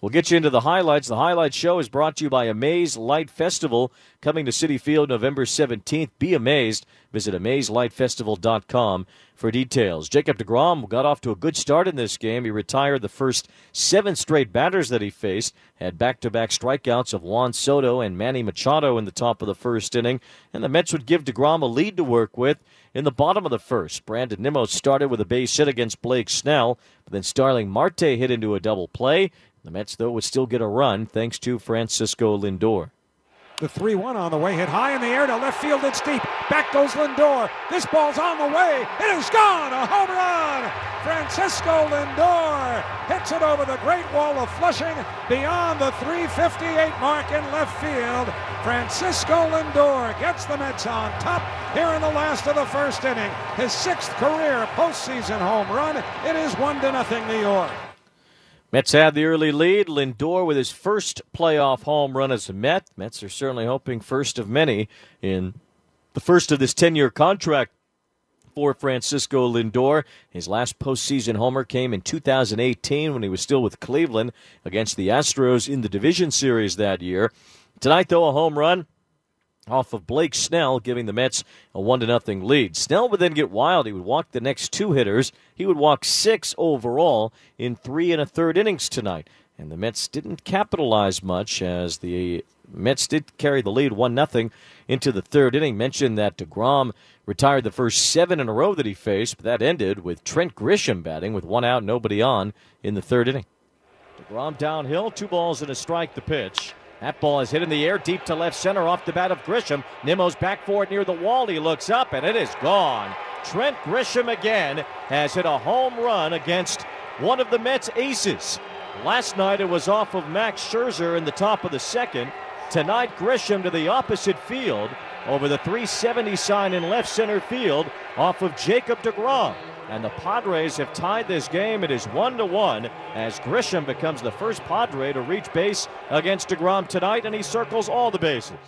We'll get you into the highlights. The highlight show is brought to you by Amaze Light Festival coming to Citi Field November 17th. Be amazed. Visit amazelightfestival.com for details. Jacob DeGrom got off to a good start in this game. He retired the first seven straight batters that he faced, had back to back strikeouts of Juan Soto and Manny Machado in the top of the first inning, and the Mets would give DeGrom a lead to work with in the bottom of the first. Brandon Nimmo started with a base hit against Blake Snell, but then Starling Marte hit into a double play. The Mets, though, would still get a run thanks to Francisco Lindor. The 3 1 on the way, hit high in the air to left field. It's deep. Back goes Lindor. This ball's on the way. It is gone. A home run. Francisco Lindor hits it over the Great Wall of Flushing beyond the 358 mark in left field. Francisco Lindor gets the Mets on top here in the last of the first inning. His sixth career postseason home run. It is 1 to nothing New York. Mets had the early lead. Lindor with his first playoff home run as a Met. Mets are certainly hoping first of many in the first of this 10 year contract for Francisco Lindor. His last postseason homer came in 2018 when he was still with Cleveland against the Astros in the division series that year. Tonight, though, a home run off of Blake Snell, giving the Mets a one to nothing lead. Snell would then get wild. He would walk the next two hitters. He would walk six overall in three and a third innings tonight. And the Mets didn't capitalize much as the Mets did carry the lead one nothing into the third inning. Mentioned that DeGrom retired the first seven in a row that he faced, but that ended with Trent Grisham batting with one out, nobody on in the third inning. DeGrom downhill, two balls and a strike. The pitch. That ball is hit in the air deep to left center off the bat of Grisham. Nimmo's back for it near the wall. He looks up and it is gone. Trent Grisham again has hit a home run against one of the Mets' aces. Last night it was off of Max Scherzer in the top of the second. Tonight, Grisham to the opposite field over the 370 sign in left center field off of Jacob DeGrom. And the Padres have tied this game. It is one to one as Grisham becomes the first Padre to reach base against DeGrom tonight, and he circles all the bases.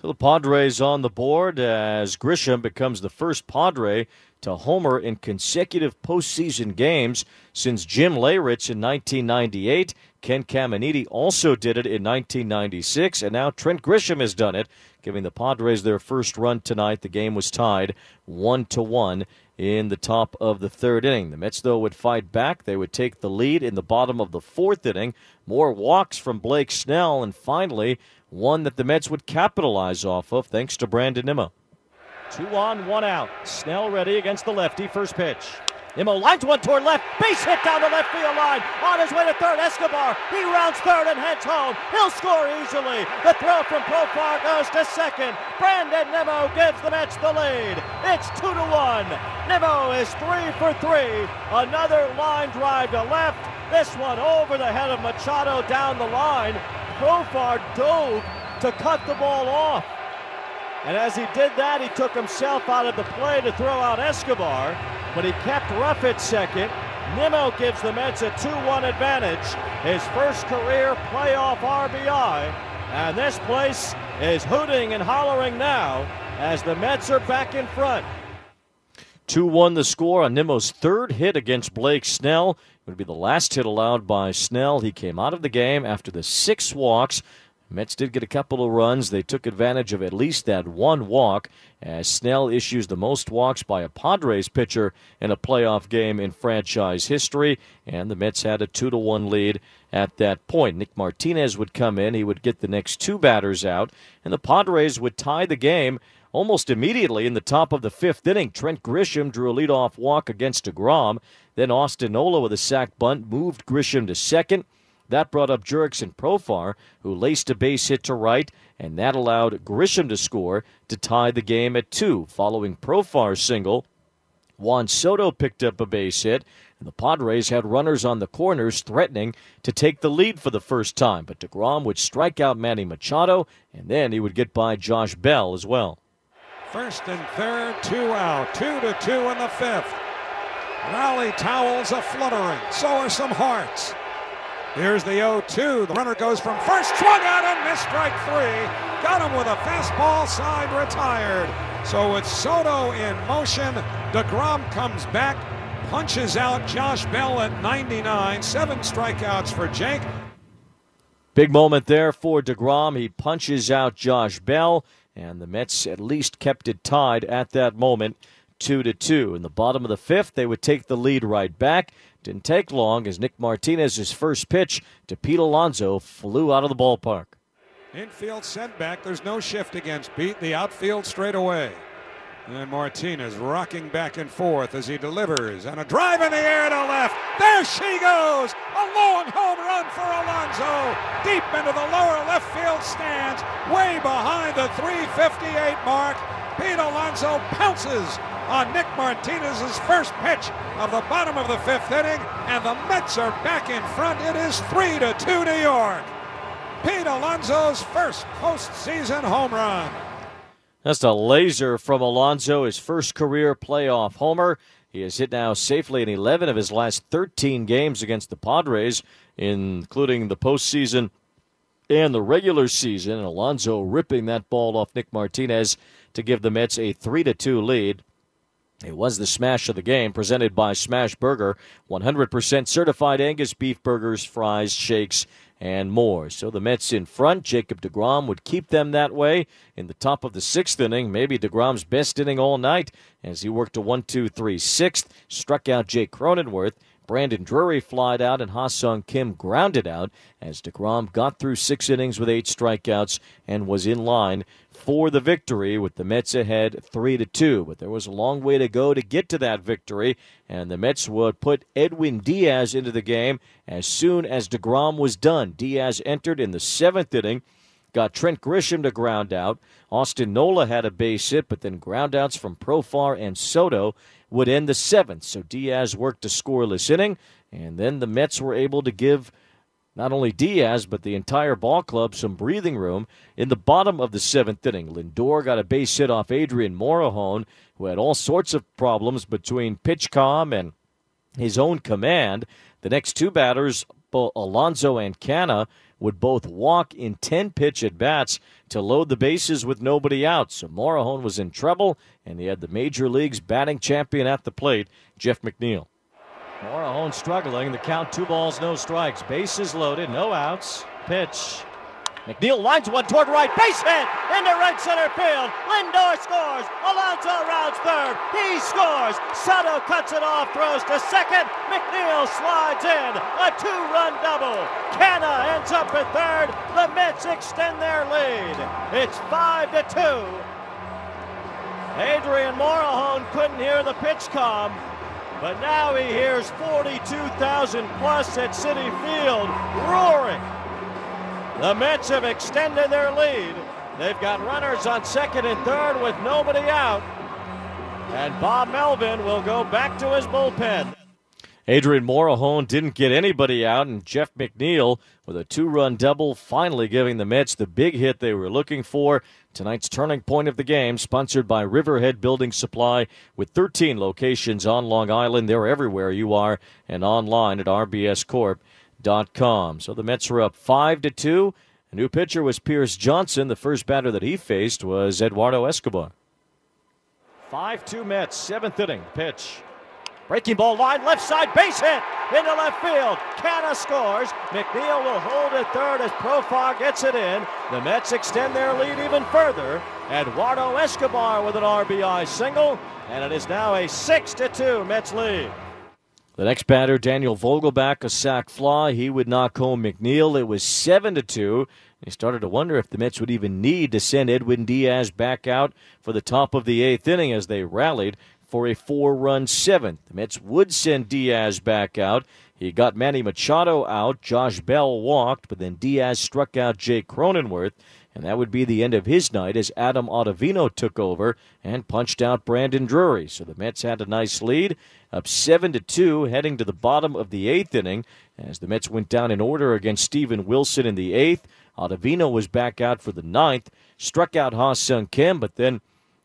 So the Padres on the board as Grisham becomes the first Padre to homer in consecutive postseason games since Jim Leyritz in 1998. Ken Caminiti also did it in 1996, and now Trent Grisham has done it, giving the Padres their first run tonight. The game was tied one to one in the top of the third inning. The Mets, though, would fight back. They would take the lead in the bottom of the fourth inning. More walks from Blake Snell, and finally, one that the Mets would capitalize off of thanks to Brandon Nimmo. Two on, one out. Snell ready against the lefty. First pitch. Nimmo lines one toward left. Base hit down the left field line. On his way to third, Escobar. He rounds third and heads home. He'll score easily. The throw from Profar goes to second. Brandon Nimmo gives the Mets the lead. It's two to one. Nimmo is three for three. Another line drive to left. This one over the head of Machado down the line. Profar dove to cut the ball off. And as he did that, he took himself out of the play to throw out Escobar, but he kept Ruf at second. Nimmo gives the Mets a 2 1 advantage, his first career playoff RBI. And this place is hooting and hollering now as the Mets are back in front. 2 1 the score on Nimmo's third hit against Blake Snell. It would be the last hit allowed by Snell. He came out of the game after the six walks Mets did get a couple of runs. They took advantage of at least that one walk as Snell issues the most walks by a Padres pitcher in a playoff game in franchise history, and the Mets had a 2 to 1 lead at that point. Nick Martinez would come in, he would get the next two batters out, and the Padres would tie the game almost immediately in the top of the fifth inning. Trent Grisham drew a leadoff walk against DeGrom. Then Austin Nola with a sac bunt moved Grisham to second. That brought up Jurickson and Profar, who laced a base hit to right, and that allowed Grisham to score to tie the game at two. Following Profar's single, Juan Soto picked up a base hit, and the Padres had runners on the corners threatening to take the lead for the first time. But DeGrom would strike out Manny Machado, and then he would get by Josh Bell as well. First and third, two out, two to two in the fifth. Rally towels a fluttering, so are some hearts. Here's the 0-2. The runner goes from first, swung out and missed strike three. Got him with a fastball side, retired. So it's Soto in motion. DeGrom comes back, punches out Josh Bell at 99. Seven strikeouts for Jake. Big moment there for DeGrom. He punches out Josh Bell, and the Mets at least kept it tied at that moment, 2 to 2. In the bottom of the fifth, they would take the lead right back. Didn't take long as Nick Martinez's first pitch to Pete Alonso flew out of the ballpark. Infield sent back. There's no shift against Pete. The outfield straight away. And Martinez rocking back and forth as he delivers. And a drive in the air to left. There she goes. A long home run for Alonso. Deep into the lower left field stands. Way behind the 358 mark. Pete Alonso pounces on Nick Martinez's first pitch of the bottom of the fifth inning, and the Mets are back in front. It is 3 to 2 New York. Pete Alonso's first postseason home run. That's a laser from Alonso, his first career playoff homer. He has hit now safely in 11 of his last 13 games against the Padres, including the postseason and the regular season. And Alonso ripping that ball off Nick Martinez to give the Mets a 3 to 2 lead. It was the smash of the game, presented by Smash Burger, 100% certified Angus beef burgers, fries, shakes, and more. So the Mets in front. Jacob DeGrom would keep them that way in the top of the sixth inning. Maybe DeGrom's best inning all night as he worked a 1 2 3 sixth, struck out Jake Cronenworth. Brandon Drury flied out and Ha-Sung Kim grounded out as DeGrom got through six innings with eight strikeouts and was in line for the victory with the Mets ahead 3 to 2. But there was a long way to go to get to that victory, and the Mets would put Edwin Diaz into the game as soon as DeGrom was done. Diaz entered in the seventh inning got Trent Grisham to ground out. Austin Nola had a base hit, but then groundouts from Profar and Soto would end the seventh. So Diaz worked a scoreless inning, and then the Mets were able to give not only Diaz, but the entire ball club some breathing room. In the bottom of the seventh inning, Lindor got a base hit off Adrian Morejon, who had all sorts of problems between PitchCom and his own command. The next two batters, Alonso and Canha, would both walk in 10 pitch at bats to load the bases with nobody out. So Morejon was in trouble, and he had the major league's batting champion at the plate, Jeff McNeil. Morejon struggling. The count two balls, no strikes. Bases loaded, no outs. Pitch. McNeil lines one toward right, base hit into right center field. Lindor scores. Alonso rounds third. He scores. Soto cuts it off, throws to second. McNeil slides in. A two-run double. Canha ends up at third. The Mets extend their lead. It's five to two. Adrian Morejon couldn't hear the pitch come. But now he hears 42,000 plus at Citi Field roaring. The Mets have extended their lead. They've got runners on second and third with nobody out. And Bob Melvin will go back to his bullpen. Adrian Morejon didn't get anybody out, and Jeff McNeil with a two run double, finally giving the Mets the big hit they were looking for. Tonight's turning point of the game, sponsored by Riverhead Building Supply, with 13 locations on Long Island. They're everywhere you are, and online at rbscorp.com com. So the Mets were up 5 to 2. A new pitcher was Pierce Johnson. The first batter that he faced was Eduardo Escobar. 5 2 Mets, seventh inning pitch. Breaking ball line, left side, base hit into left field. Canha scores. McNeil will hold at third as Profar gets it in. The Mets extend their lead even further. Eduardo Escobar with an RBI single, and it is now a 6 to 2 Mets lead. The next batter, Daniel Vogelbach, a sac fly. He would knock home McNeil. It was 7 to 2. He started to wonder if the Mets would even need to send Edwin Diaz back out for the top of the eighth inning as they rallied for a four run seventh. The Mets would send Diaz back out. He got Manny Machado out. Josh Bell walked, but then Diaz struck out Jake Cronenworth, and that would be the end of his night as Adam Ottavino took over and punched out Brandon Drury. So the Mets had a nice lead, up seven to two, heading to the bottom of the eighth inning as the Mets went down in order against Steven Wilson in the eighth. Ottavino was back out for the ninth, struck out Ha Sung Kim, but then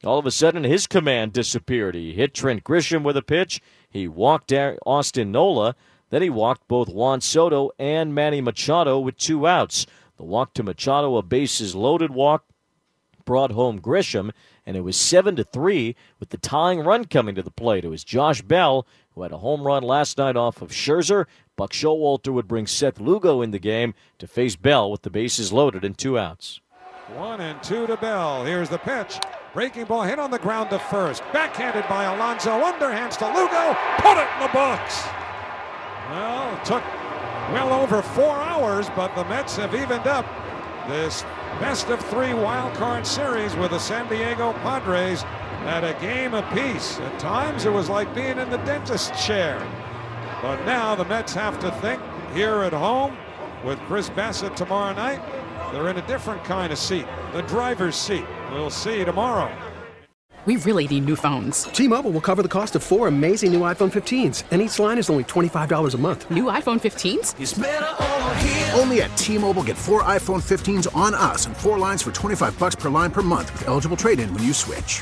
all of a sudden, his command disappeared. He hit Trent Grisham with a pitch. He walked Austin Nola. Then he walked both Juan Soto and Manny Machado with two outs. The walk to Machado, a bases loaded walk, brought home Grisham, and it was seven to three with the tying run coming to the plate. It was Josh Bell who had a home run last night off of Scherzer. Buck Showalter would bring Seth Lugo in the game to face Bell with the bases loaded and two outs. One and two to Bell. Here's the pitch. Breaking ball hit on the ground to first. Backhanded by Alonso. Underhands to Lugo. Put it in the books. Well, it took well over four hours, but the Mets have evened up this best of three wild card series with the San Diego Padres at a game apiece. At times it was like being in the dentist chair. But now the Mets have to think here at home with Chris Bassitt tomorrow night. They're in a different kind of seat, the driver's seat. We'll see tomorrow. We really need new phones. T Mobile will cover the cost of four amazing new iPhone 15s, and each line is only $25 a month. New iPhone 15s? Only at T Mobile get four iPhone 15s on us and four lines for 25 bucks per line per month with eligible trade in when you switch.